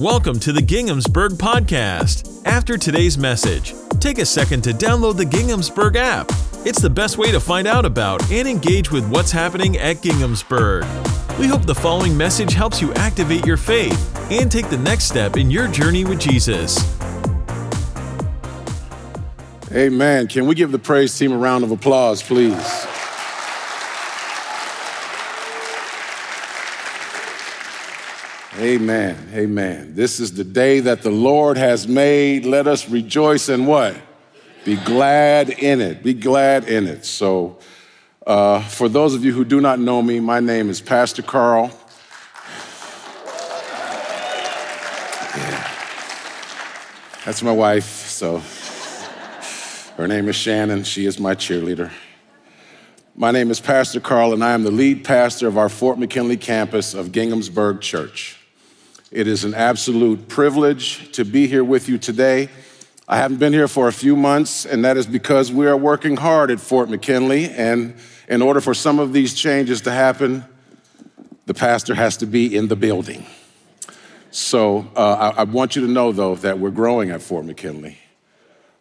Welcome to the Ginghamsburg Podcast. After today's message, take a second to download the Ginghamsburg app. It's the best way to find out about and engage with what's happening at Ginghamsburg. We hope the following message helps you activate your faith and take the next step in your journey with Jesus. Amen. Can we give the praise team a round of applause, please? Amen. Amen. This is the day that the Lord has made. Let us rejoice and what? Be glad in it. Be glad in it. So, uh, for those of you who do not know me, my name is Pastor Karl. Yeah. That's my wife. So, her name is Shannon. She is my cheerleader. My name is Pastor Karl, and I am the lead pastor of our Fort McKinley campus of Ginghamsburg Church. It is an absolute privilege to be here with you today. I haven't been here for a few months, and that is because we are working hard at Fort McKinley. And in order for some of these changes to happen, the pastor has to be in the building. So uh, I, I want you to know, though, that we're growing at Fort McKinley.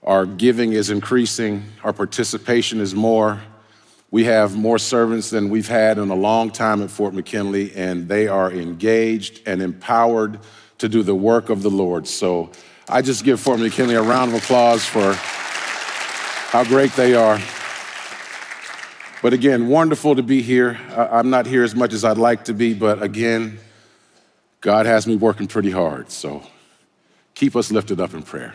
Our giving is increasing, our participation is more. We have more servants than we've had in a long time at Fort McKinley, and they are engaged and empowered to do the work of the Lord. So I just give Fort McKinley a round of applause for how great they are. But again, wonderful to be here. I'm not here as much as I'd like to be, but again, God has me working pretty hard. So keep us lifted up in prayer.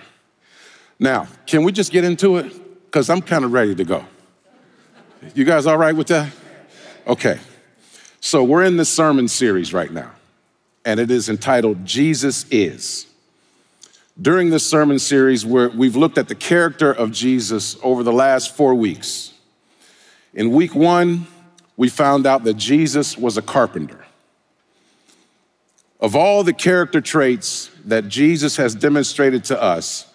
Now, can we just get into it? Because I'm kind of ready to go. You guys all right with that? Okay. So we're in this sermon series right now, and it is entitled Jesus Is. During this sermon series, we've looked at the character of Jesus over the last four weeks. In week one, we found out that Jesus was a carpenter. Of all the character traits that Jesus has demonstrated to us,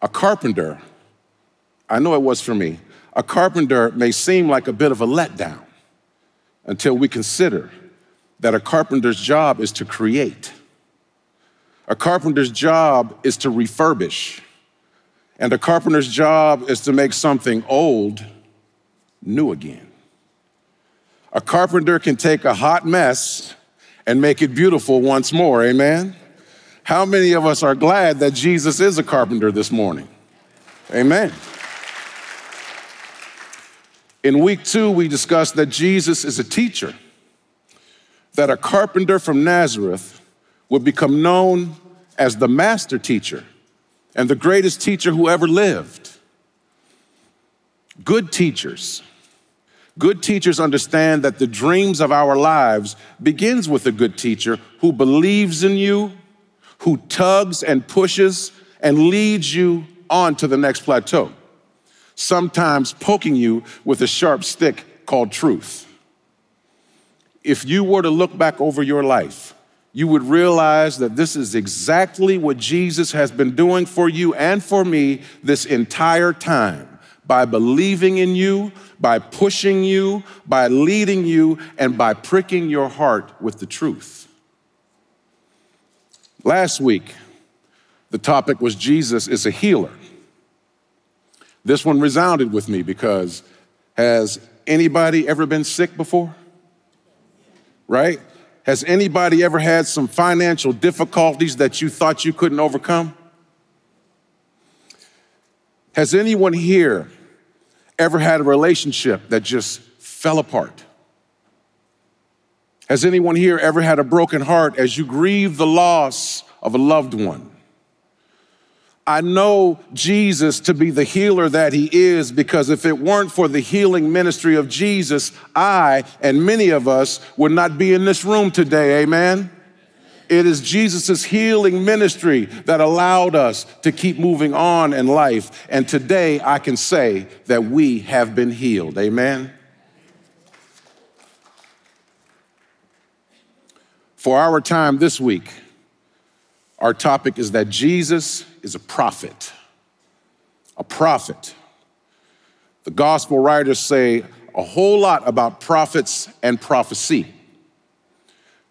a carpenter, I know it was for me, a carpenter may seem like a bit of a letdown until we consider that a carpenter's job is to create. A carpenter's job is to refurbish. And a carpenter's job is to make something old new again. A carpenter can take a hot mess and make it beautiful once more, amen? How many of us are glad that Jesus is a carpenter this morning? Amen. In week two, we discussed that Jesus is a teacher, that a carpenter from Nazareth would become known as the master teacher and the greatest teacher who ever lived. Good teachers. Good teachers understand that the dreams of our lives begins with a good teacher who believes in you, who tugs and pushes and leads you on to the next plateau sometimes poking you with a sharp stick called truth. If you were to look back over your life, you would realize that this is exactly what Jesus has been doing for you and for me this entire time by believing in you, by pushing you, by leading you, and by pricking your heart with the truth. Last week, the topic was Jesus is a healer. This one resounded with me because has anybody ever been sick before? Right? Has anybody ever had some financial difficulties that you thought you couldn't overcome? Has anyone here ever had a relationship that just fell apart? Has anyone here ever had a broken heart as you grieve the loss of a loved one? I know Jesus to be the healer that he is because if it weren't for the healing ministry of Jesus, I and many of us would not be in this room today. Amen. It is Jesus' healing ministry that allowed us to keep moving on in life. And today I can say that we have been healed. Amen. For our time this week, our topic is that Jesus is a prophet. A prophet. The gospel writers say a whole lot about prophets and prophecy.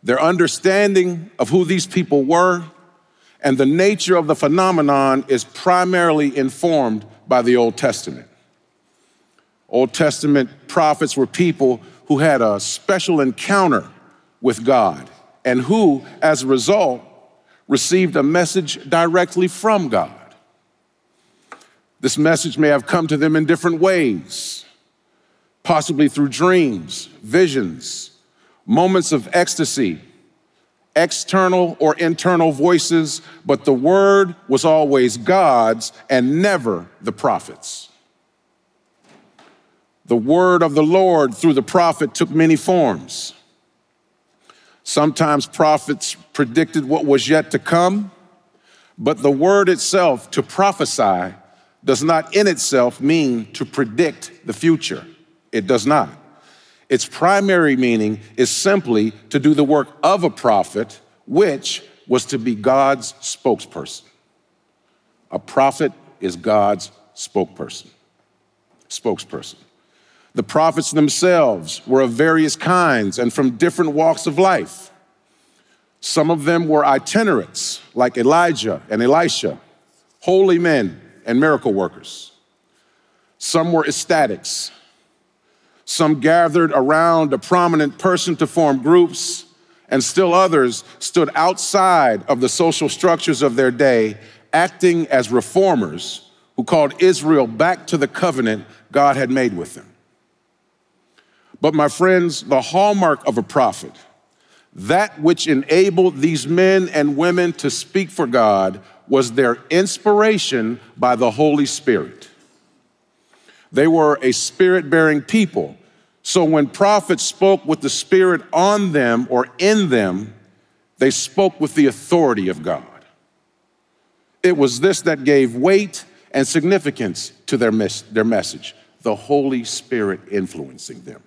Their understanding of who these people were and the nature of the phenomenon is primarily informed by the Old Testament. Old Testament prophets were people who had a special encounter with God and who, as a result, received a message directly from God. This message may have come to them in different ways, possibly through dreams, visions, moments of ecstasy, external or internal voices, but the word was always God's and never the prophet's. The word of the Lord through the prophet took many forms. Sometimes prophets predicted what was yet to come, but the word itself, to prophesy, does not in itself mean to predict the future. It does not. Its primary meaning is simply to do the work of a prophet, which was to be God's spokesperson. A prophet is God's spokesperson. Spokesperson. The prophets themselves were of various kinds and from different walks of life. Some of them were itinerants, like Elijah and Elisha, holy men and miracle workers. Some were ecstatics. Some gathered around a prominent person to form groups, and still others stood outside of the social structures of their day, acting as reformers who called Israel back to the covenant God had made with them. But, my friends, the hallmark of a prophet, that which enabled these men and women to speak for God, was their inspiration by the Holy Spirit. They were a spirit bearing people. So when prophets spoke with the Spirit on them or in them, they spoke with the authority of God. It was this that gave weight and significance to their, mes- their message, the Holy Spirit influencing them.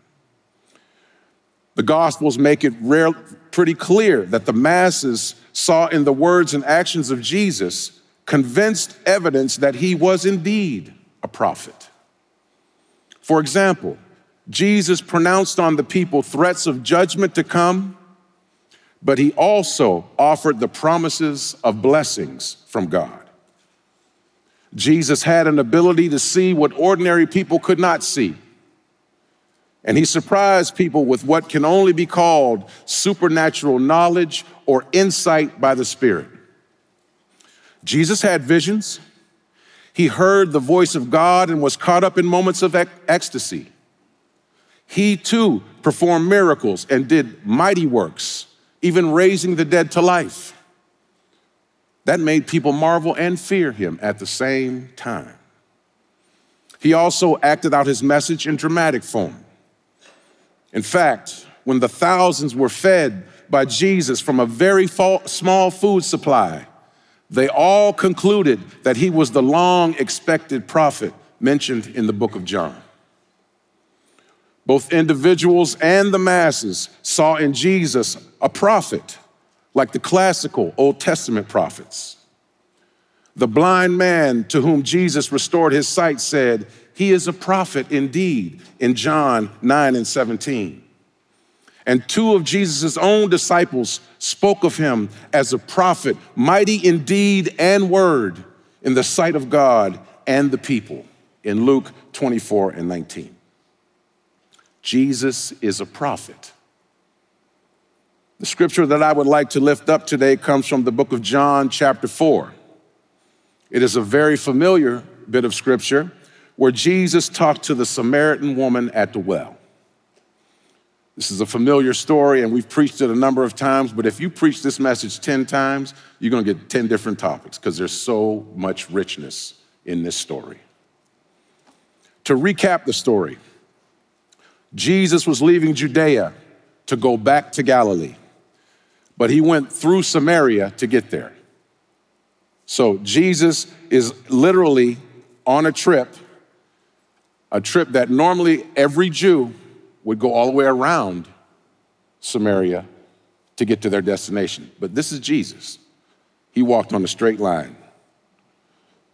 The Gospels make it real, pretty clear that the masses saw in the words and actions of Jesus convinced evidence that he was indeed a prophet. For example, Jesus pronounced on the people threats of judgment to come, but he also offered the promises of blessings from God. Jesus had an ability to see what ordinary people could not see. And he surprised people with what can only be called supernatural knowledge or insight by the Spirit. Jesus had visions. He heard the voice of God and was caught up in moments of ec- ecstasy. He too performed miracles and did mighty works, even raising the dead to life. That made people marvel and fear him at the same time. He also acted out his message in dramatic form. In fact, when the thousands were fed by Jesus from a very small food supply, they all concluded that he was the long expected prophet mentioned in the book of John. Both individuals and the masses saw in Jesus a prophet, like the classical Old Testament prophets. The blind man to whom Jesus restored his sight said, he is a prophet indeed in John 9 and 17. And two of Jesus' own disciples spoke of him as a prophet, mighty in deed and word in the sight of God and the people in Luke 24 and 19. Jesus is a prophet. The scripture that I would like to lift up today comes from the book of John, chapter 4. It is a very familiar bit of scripture where Jesus talked to the Samaritan woman at the well. This is a familiar story, and we've preached it a number of times, but if you preach this message 10 times, you're gonna get 10 different topics because there's so much richness in this story. To recap the story, Jesus was leaving Judea to go back to Galilee, but he went through Samaria to get there. So Jesus is literally on a trip a trip that normally every Jew would go all the way around Samaria to get to their destination. But this is Jesus. He walked on a straight line,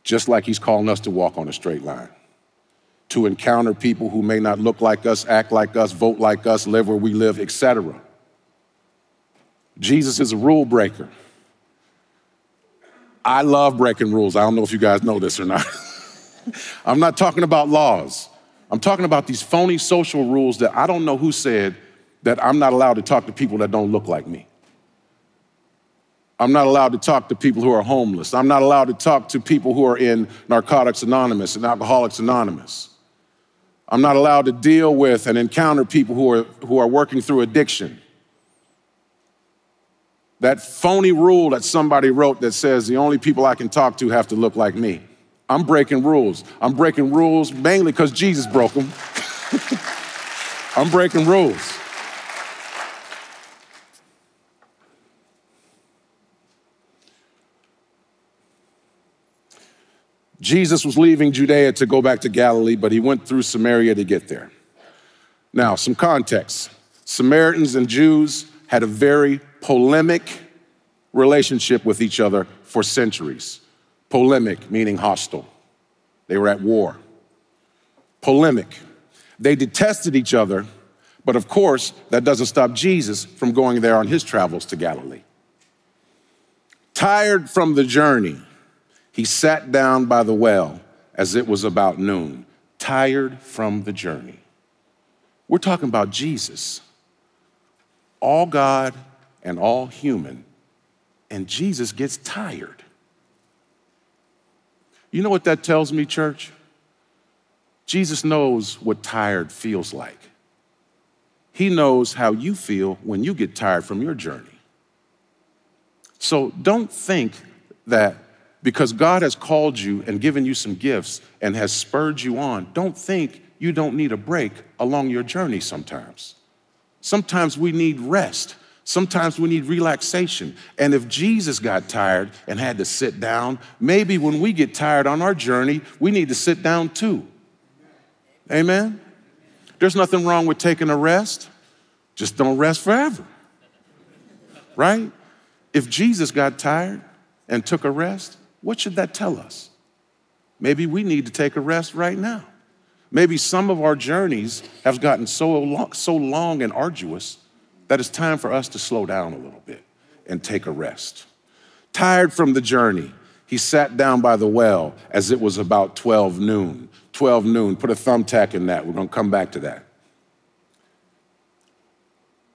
just like he's calling us to walk on a straight line, to encounter people who may not look like us, act like us, vote like us, live where we live, etc. Jesus is a rule breaker. I love breaking rules. I don't know if you guys know this or not. I'm not talking about laws. I'm talking about these phony social rules that I don't know who said that I'm not allowed to talk to people that don't look like me. I'm not allowed to talk to people who are homeless. I'm not allowed to talk to people who are in Narcotics Anonymous and Alcoholics Anonymous. I'm not allowed to deal with and encounter people who are, who are working through addiction. That phony rule that somebody wrote that says the only people I can talk to have to look like me. I'm breaking rules. I'm breaking rules mainly because Jesus broke them. I'm breaking rules. Jesus was leaving Judea to go back to Galilee, but he went through Samaria to get there. Now, some context Samaritans and Jews had a very polemic relationship with each other for centuries. Polemic, meaning hostile. They were at war. Polemic. They detested each other, but of course, that doesn't stop Jesus from going there on his travels to Galilee. Tired from the journey, he sat down by the well as it was about noon, tired from the journey. We're talking about Jesus, all God and all human, and Jesus gets tired. You know what that tells me, church? Jesus knows what tired feels like. He knows how you feel when you get tired from your journey. So don't think that because God has called you and given you some gifts and has spurred you on, don't think you don't need a break along your journey sometimes. Sometimes we need rest. Sometimes we need relaxation. And if Jesus got tired and had to sit down, maybe when we get tired on our journey, we need to sit down too. Amen? There's nothing wrong with taking a rest, just don't rest forever. Right? If Jesus got tired and took a rest, what should that tell us? Maybe we need to take a rest right now. Maybe some of our journeys have gotten so long, so long and arduous that it's time for us to slow down a little bit and take a rest. Tired from the journey, he sat down by the well as it was about 12 noon. 12 noon, put a thumbtack in that. We're going to come back to that.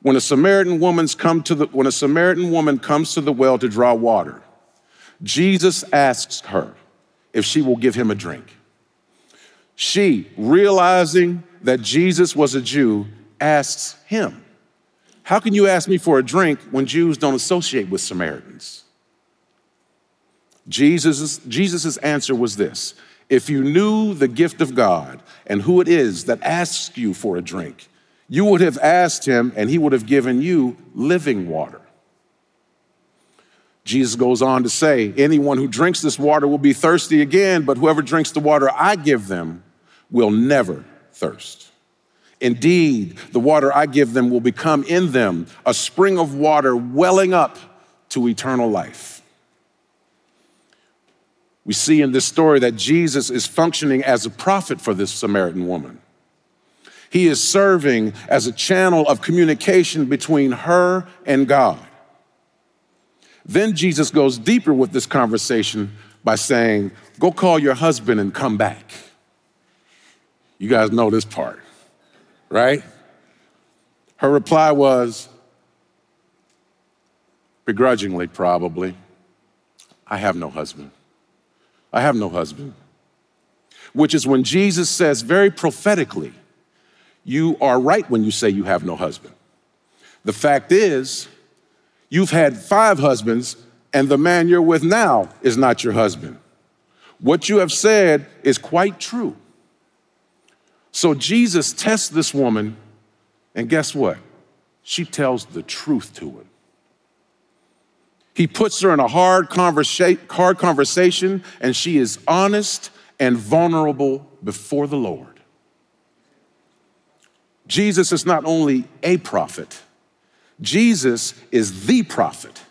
When a Samaritan woman's come to the when a Samaritan woman comes to the well to draw water, Jesus asks her if she will give him a drink. She, realizing that Jesus was a Jew, asks him, How can you ask me for a drink when Jews don't associate with Samaritans? Jesus' Jesus's answer was this If you knew the gift of God and who it is that asks you for a drink, you would have asked him and he would have given you living water. Jesus goes on to say, Anyone who drinks this water will be thirsty again, but whoever drinks the water I give them will never thirst. Indeed, the water I give them will become in them a spring of water welling up to eternal life. We see in this story that Jesus is functioning as a prophet for this Samaritan woman. He is serving as a channel of communication between her and God. Then Jesus goes deeper with this conversation by saying, Go call your husband and come back. You guys know this part, right? Her reply was, begrudgingly probably, I have no husband. I have no husband. Which is when Jesus says very prophetically, You are right when you say you have no husband. The fact is, You've had five husbands, and the man you're with now is not your husband. What you have said is quite true. So Jesus tests this woman, and guess what? She tells the truth to him. He puts her in a hard, conversa- hard conversation, and she is honest and vulnerable before the Lord. Jesus is not only a prophet, Jesus is the prophet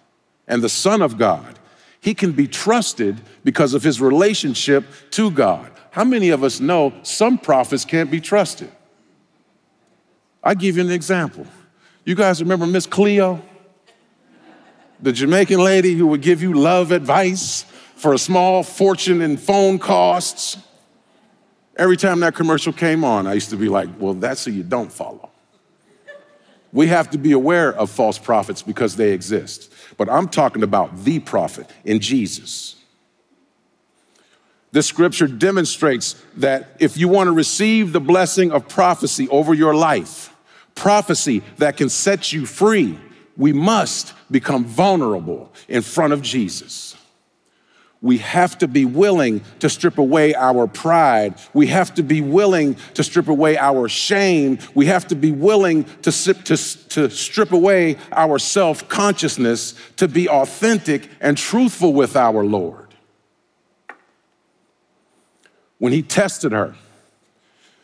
and the Son of God. He can be trusted because of his relationship to God. How many of us know some prophets can't be trusted? I give you an example. You guys remember Miss Cleo? The Jamaican lady who would give you love advice for a small fortune in phone costs. Every time that commercial came on, I used to be like, well, that's who you don't follow. We have to be aware of false prophets because they exist. But I'm talking about the prophet in Jesus. This scripture demonstrates that if you want to receive the blessing of prophecy over your life, prophecy that can set you free, we must become vulnerable in front of Jesus. We have to be willing to strip away our pride. We have to be willing to strip away our shame. We have to be willing to, to, to strip away our self consciousness to be authentic and truthful with our Lord. When he tested her,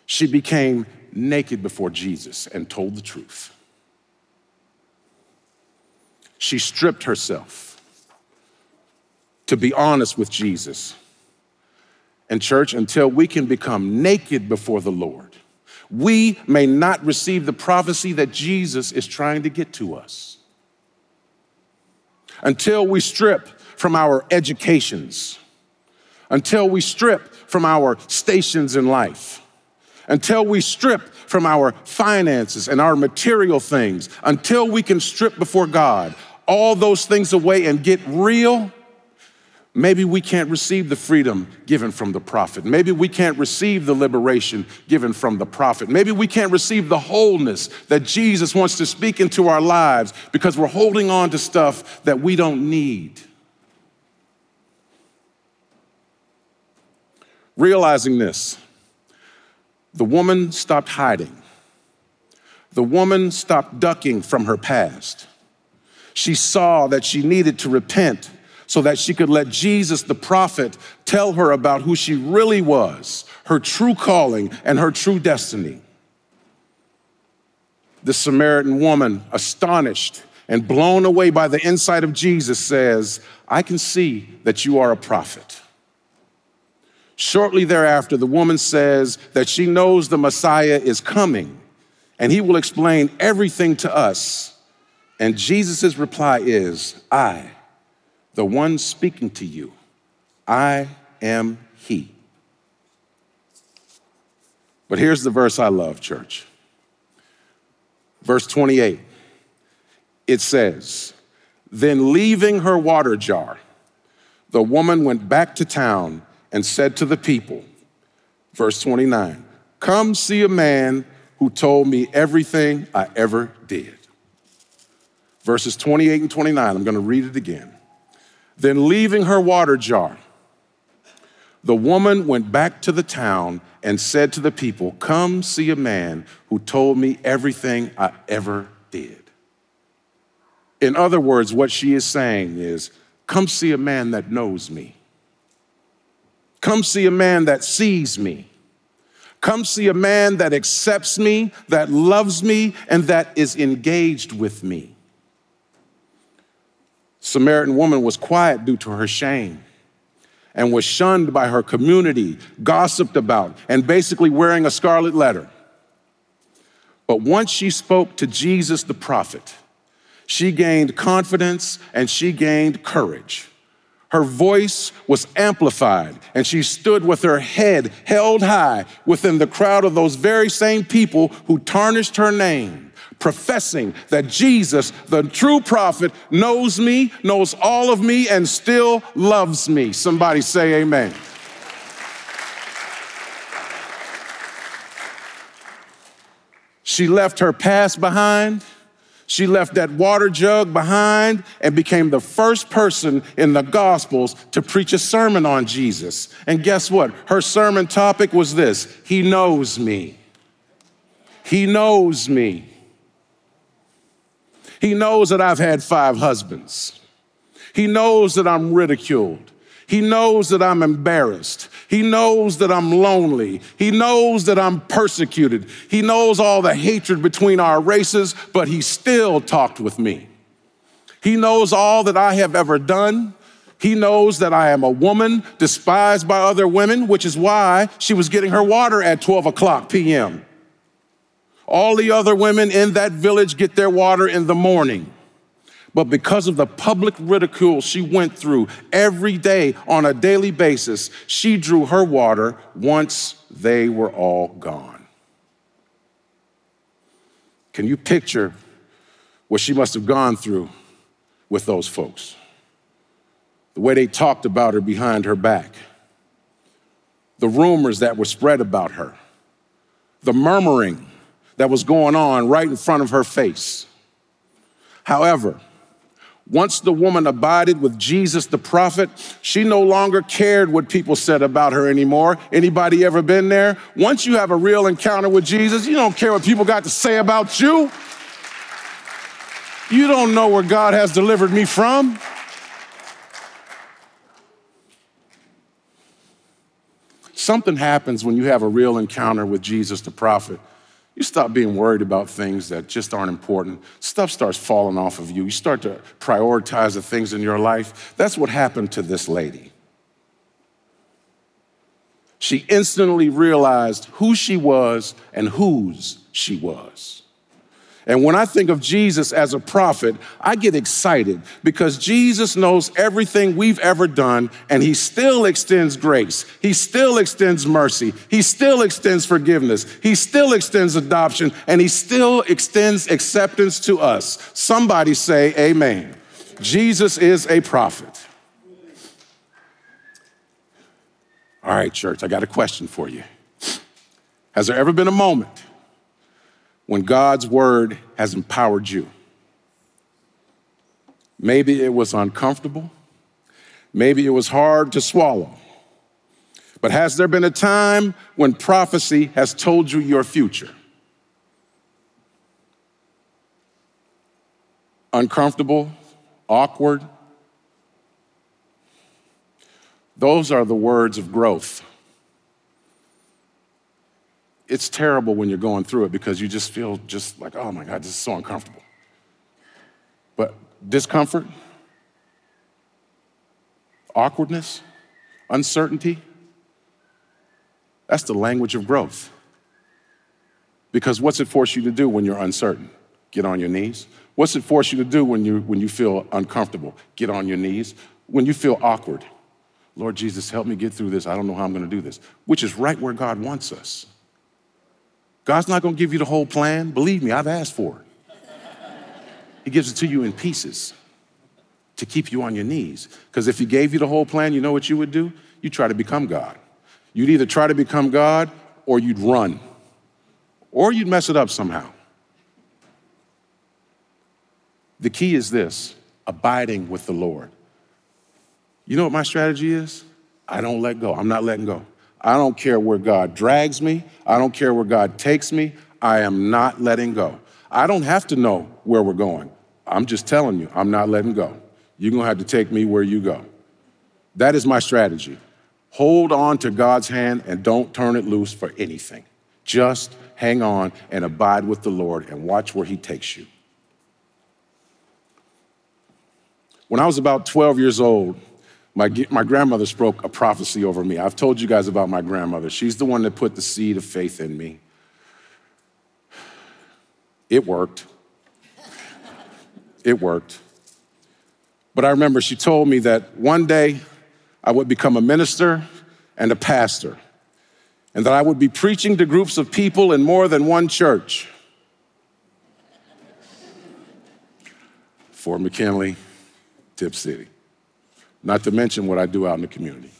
she became naked before Jesus and told the truth. She stripped herself to be honest with Jesus. And, church, until we can become naked before the Lord, we may not receive the prophecy that Jesus is trying to get to us. Until we strip from our educations, until we strip from our stations in life, until we strip from our finances and our material things, until we can strip before God all those things away and get real, maybe we can't receive the freedom given from the prophet. Maybe we can't receive the liberation given from the prophet. Maybe we can't receive the wholeness that Jesus wants to speak into our lives because we're holding on to stuff that we don't need. Realizing this, the woman stopped hiding. The woman stopped ducking from her past. She saw that she needed to repent so that she could let Jesus, the prophet, tell her about who she really was, her true calling, and her true destiny. The Samaritan woman, astonished and blown away by the insight of Jesus, says, I can see that you are a prophet. Shortly thereafter, the woman says that she knows the Messiah is coming and he will explain everything to us. And Jesus' reply is, I, the one speaking to you, I am he. But here's the verse I love, church. Verse 28. It says, Then leaving her water jar, the woman went back to town and said to the people, verse 29, Come see a man who told me everything I ever did. Verses 28 and 29, I'm going to read it again. Then, leaving her water jar, the woman went back to the town and said to the people, Come see a man who told me everything I ever did. In other words, what she is saying is, Come see a man that knows me. Come see a man that sees me. Come see a man that accepts me, that loves me, and that is engaged with me. Samaritan woman was quiet due to her shame and was shunned by her community, gossiped about, and basically wearing a scarlet letter. But once she spoke to Jesus the prophet, she gained confidence and she gained courage. Her voice was amplified, and she stood with her head held high within the crowd of those very same people who tarnished her name, professing that Jesus, the true prophet, knows me, knows all of me, and still loves me. Somebody say, Amen. She left her past behind she left that water jug behind and became the first person in the Gospels to preach a sermon on Jesus. And guess what? Her sermon topic was this He knows me. He knows me. He knows that I've had five husbands. He knows that I'm ridiculed. He knows that I'm embarrassed. He knows that I'm lonely. He knows that I'm persecuted. He knows all the hatred between our races, but he still talked with me. He knows all that I have ever done. He knows that I am a woman despised by other women, which is why she was getting her water at 12 o'clock p.m. All the other women in that village get their water in the morning. But because of the public ridicule she went through every day on a daily basis, she drew her water once they were all gone. Can you picture what she must have gone through with those folks? The way they talked about her behind her back, the rumors that were spread about her, the murmuring that was going on right in front of her face. However, once the woman abided with Jesus the prophet, she no longer cared what people said about her anymore. Anybody ever been there? Once you have a real encounter with Jesus, you don't care what people got to say about you. You don't know where God has delivered me from. Something happens when you have a real encounter with Jesus the prophet. You stop being worried about things that just aren't important. Stuff starts falling off of you. You start to prioritize the things in your life. That's what happened to this lady. She instantly realized who she was and whose she was. And when I think of Jesus as a prophet, I get excited because Jesus knows everything we've ever done and he still extends grace. He still extends mercy. He still extends forgiveness. He still extends adoption and he still extends acceptance to us. Somebody say amen. Jesus is a prophet. All right, church, I got a question for you. Has there ever been a moment when God's word has empowered you. Maybe it was uncomfortable. Maybe it was hard to swallow. But has there been a time when prophecy has told you your future? Uncomfortable, awkward. Those are the words of growth it's terrible when you're going through it because you just feel just like, oh my God, this is so uncomfortable. But discomfort, awkwardness, uncertainty, that's the language of growth. Because what's it force you to do when you're uncertain? Get on your knees. What's it force you to do when you, when you feel uncomfortable? Get on your knees. When you feel awkward, Lord Jesus, help me get through this. I don't know how I'm going to do this, which is right where God wants us. God's not going to give you the whole plan. Believe me, I've asked for it. He gives it to you in pieces to keep you on your knees. Because if He gave you the whole plan, you know what you would do? You try to become God. You'd either try to become God or you'd run, or you'd mess it up somehow. The key is this abiding with the Lord. You know what my strategy is? I don't let go. I'm not letting go. I don't care where God drags me. I don't care where God takes me. I am not letting go. I don't have to know where we're going. I'm just telling you, I'm not letting go. You're going to have to take me where you go. That is my strategy. Hold on to God's hand and don't turn it loose for anything. Just hang on and abide with the Lord and watch where He takes you. When I was about 12 years old, my, my grandmother spoke a prophecy over me. I've told you guys about my grandmother. She's the one that put the seed of faith in me. It worked. It worked. But I remember she told me that one day I would become a minister and a pastor, and that I would be preaching to groups of people in more than one church. Fort McKinley, Tipp City not to mention what I do out in the community.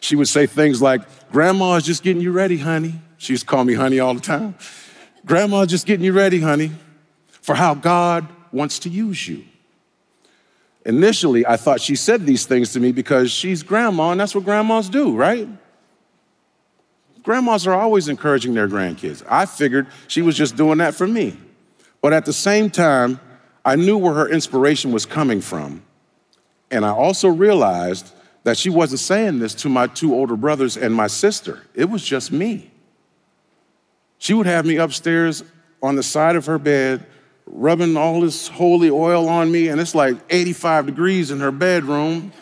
She would say things like, Grandma is just getting you ready, honey. She used to call me honey all the time. Grandma just getting you ready, honey, for how God wants to use you. Initially, I thought she said these things to me because she's grandma, and that's what grandmas do, right? Grandmas are always encouraging their grandkids. I figured she was just doing that for me. But at the same time, I knew where her inspiration was coming from. And I also realized that she wasn't saying this to my two older brothers and my sister, it was just me. She would have me upstairs on the side of her bed, rubbing all this holy oil on me, and it's like 85 degrees in her bedroom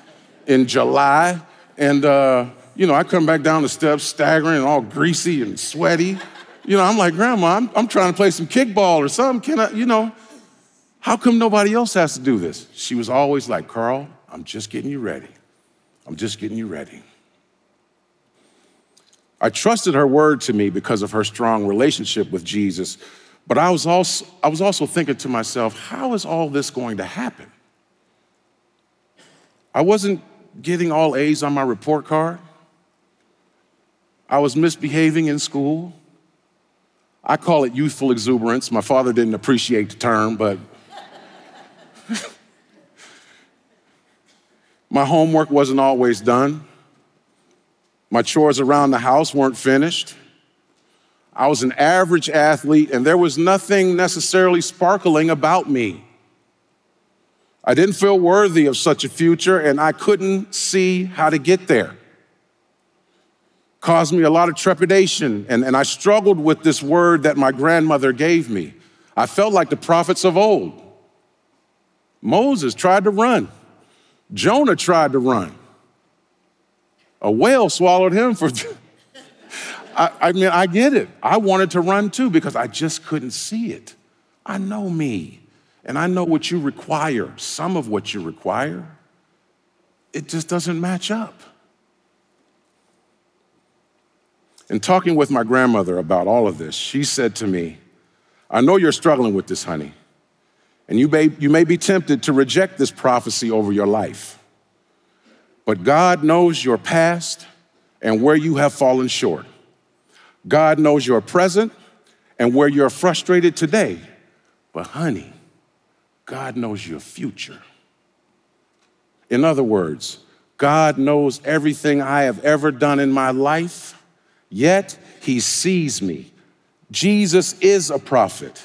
in July. And, uh, you know, I come back down the steps staggering and all greasy and sweaty. You know, I'm like, Grandma, I'm, I'm trying to play some kickball or something. Can I, you know, how come nobody else has to do this? She was always like, Karl, I'm just getting you ready. I'm just getting you ready. I trusted her word to me because of her strong relationship with Jesus, but I was also, I was also thinking to myself, how is all this going to happen? I wasn't getting all A's on my report card. I was misbehaving in school. I call it youthful exuberance. My father didn't appreciate the term, but my homework wasn't always done. My chores around the house weren't finished. I was an average athlete, and there was nothing necessarily sparkling about me. I didn't feel worthy of such a future, and I couldn't see how to get there. Caused me a lot of trepidation, and, and I struggled with this word that my grandmother gave me. I felt like the prophets of old. Moses tried to run, Jonah tried to run. A whale swallowed him for. I, I mean, I get it. I wanted to run too because I just couldn't see it. I know me. And I know what you require, some of what you require. It just doesn't match up. In talking with my grandmother about all of this, she said to me, I know you're struggling with this, honey, and you may, you may be tempted to reject this prophecy over your life. But God knows your past and where you have fallen short. God knows your present and where you're frustrated today. But, honey, God knows your future. In other words, God knows everything I have ever done in my life, yet He sees me. Jesus is a prophet.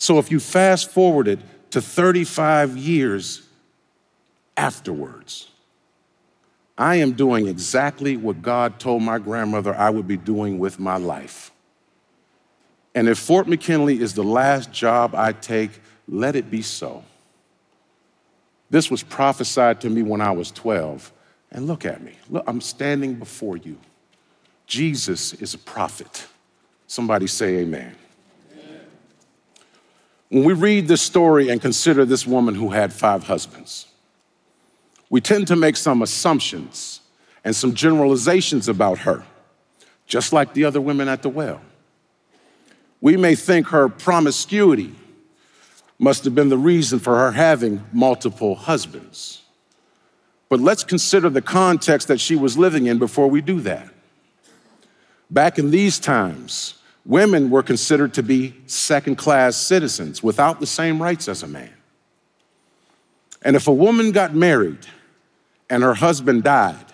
So if you fast forward it to 35 years afterwards, I am doing exactly what God told my grandmother I would be doing with my life. And if Fort McKinley is the last job I take, let it be so. This was prophesied to me when I was 12. And look at me. Look, I'm standing before you. Jesus is a prophet. Somebody say amen. When we read this story and consider this woman who had five husbands, we tend to make some assumptions and some generalizations about her, just like the other women at the well. We may think her promiscuity must have been the reason for her having multiple husbands. But let's consider the context that she was living in before we do that. Back in these times, women were considered to be second class citizens without the same rights as a man. And if a woman got married and her husband died,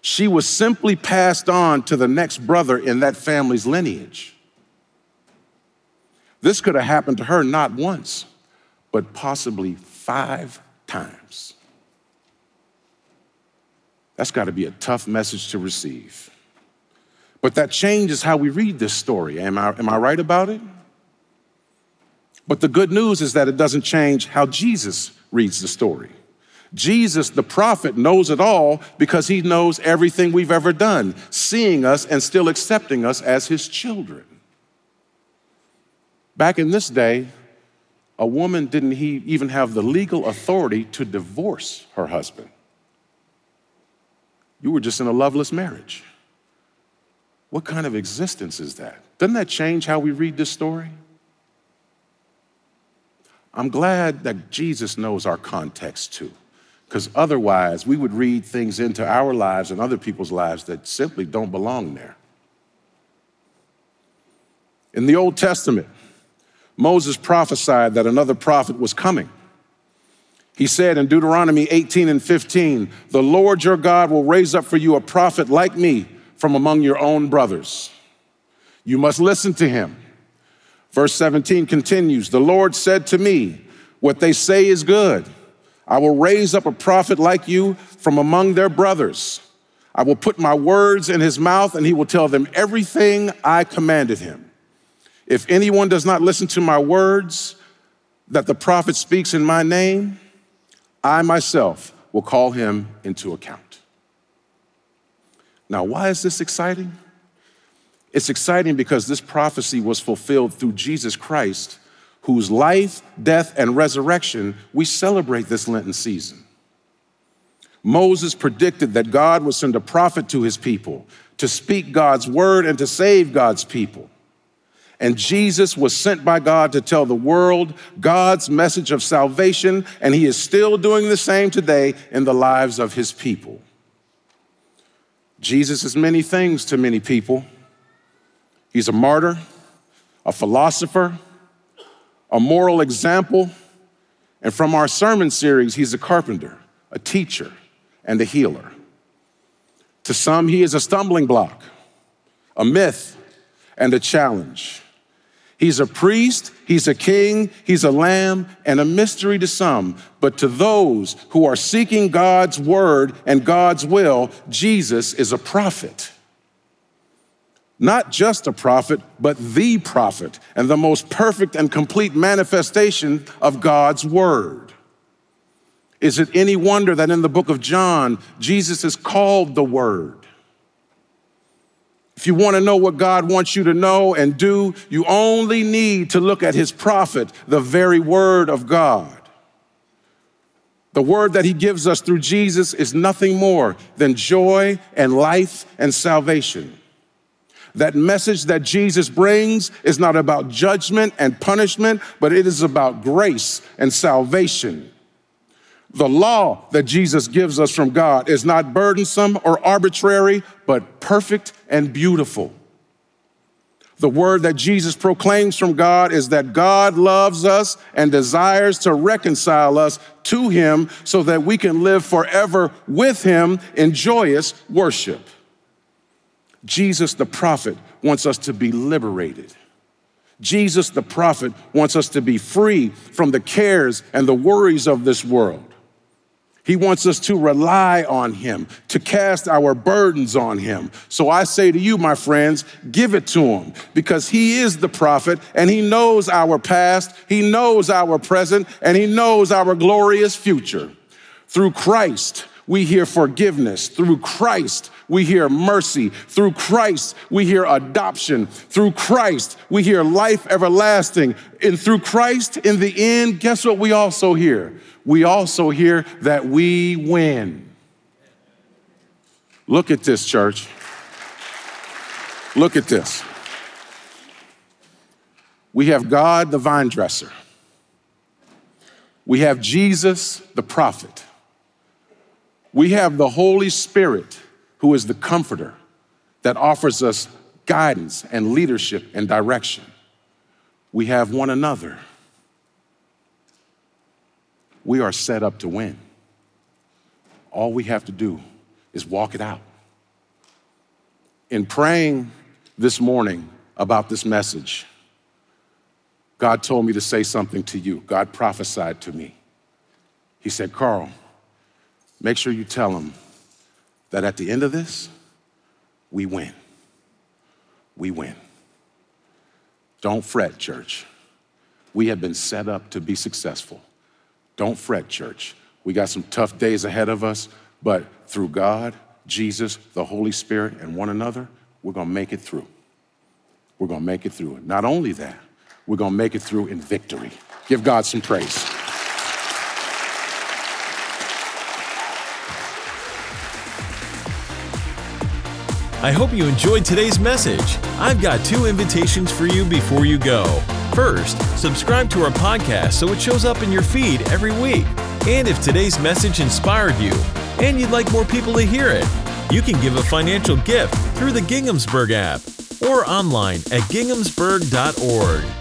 she was simply passed on to the next brother in that family's lineage. This could have happened to her not once, but possibly five times. That's got to be a tough message to receive. But that changes how we read this story. Am I, am I right about it? But the good news is that it doesn't change how Jesus reads the story. Jesus, the prophet, knows it all because he knows everything we've ever done, seeing us and still accepting us as his children. Back in this day, a woman didn't he even have the legal authority to divorce her husband. You were just in a loveless marriage. What kind of existence is that? Doesn't that change how we read this story? I'm glad that Jesus knows our context too, because otherwise we would read things into our lives and other people's lives that simply don't belong there. In the Old Testament, Moses prophesied that another prophet was coming. He said in Deuteronomy 18 and 15, The Lord your God will raise up for you a prophet like me from among your own brothers. You must listen to him. Verse 17 continues The Lord said to me, What they say is good. I will raise up a prophet like you from among their brothers. I will put my words in his mouth, and he will tell them everything I commanded him. If anyone does not listen to my words that the prophet speaks in my name, I myself will call him into account. Now, why is this exciting? It's exciting because this prophecy was fulfilled through Jesus Christ, whose life, death, and resurrection we celebrate this Lenten season. Moses predicted that God would send a prophet to his people to speak God's word and to save God's people. And Jesus was sent by God to tell the world God's message of salvation, and he is still doing the same today in the lives of his people. Jesus is many things to many people. He's a martyr, a philosopher, a moral example, and from our sermon series, he's a carpenter, a teacher, and a healer. To some, he is a stumbling block, a myth, and a challenge. He's a priest, he's a king, he's a lamb, and a mystery to some. But to those who are seeking God's word and God's will, Jesus is a prophet. Not just a prophet, but the prophet, and the most perfect and complete manifestation of God's word. Is it any wonder that in the book of John, Jesus is called the Word? If you want to know what God wants you to know and do, you only need to look at his prophet, the very word of God. The word that he gives us through Jesus is nothing more than joy and life and salvation. That message that Jesus brings is not about judgment and punishment, but it is about grace and salvation. The law that Jesus gives us from God is not burdensome or arbitrary, but perfect and beautiful. The word that Jesus proclaims from God is that God loves us and desires to reconcile us to Him so that we can live forever with Him in joyous worship. Jesus the prophet wants us to be liberated. Jesus the prophet wants us to be free from the cares and the worries of this world. He wants us to rely on Him, to cast our burdens on Him. So I say to you, my friends, give it to Him because He is the prophet and He knows our past, He knows our present, and He knows our glorious future. Through Christ, we hear forgiveness. Through Christ, we hear mercy. Through Christ, we hear adoption. Through Christ, we hear life everlasting. And through Christ, in the end, guess what we also hear? We also hear that we win. Look at this, church. Look at this. We have God, the vine dresser. We have Jesus, the prophet. We have the Holy Spirit, who is the comforter that offers us guidance and leadership and direction. We have one another we are set up to win. All we have to do is walk it out. In praying this morning about this message, God told me to say something to you. God prophesied to me. He said, Karl, make sure you tell him that at the end of this, we win. We win. Don't fret, church. We have been set up to be successful. Don't fret, church. We got some tough days ahead of us, but through God, Jesus, the Holy Spirit, and one another, we're gonna make it through. We're gonna make it through. Not only that, we're gonna make it through in victory. Give God some praise. I hope you enjoyed today's message. I've got two invitations for you before you go. First, subscribe to our podcast so it shows up in your feed every week. And if today's message inspired you and you'd like more people to hear it, you can give a financial gift through the Ginghamsburg app or online at ginghamsburg.org.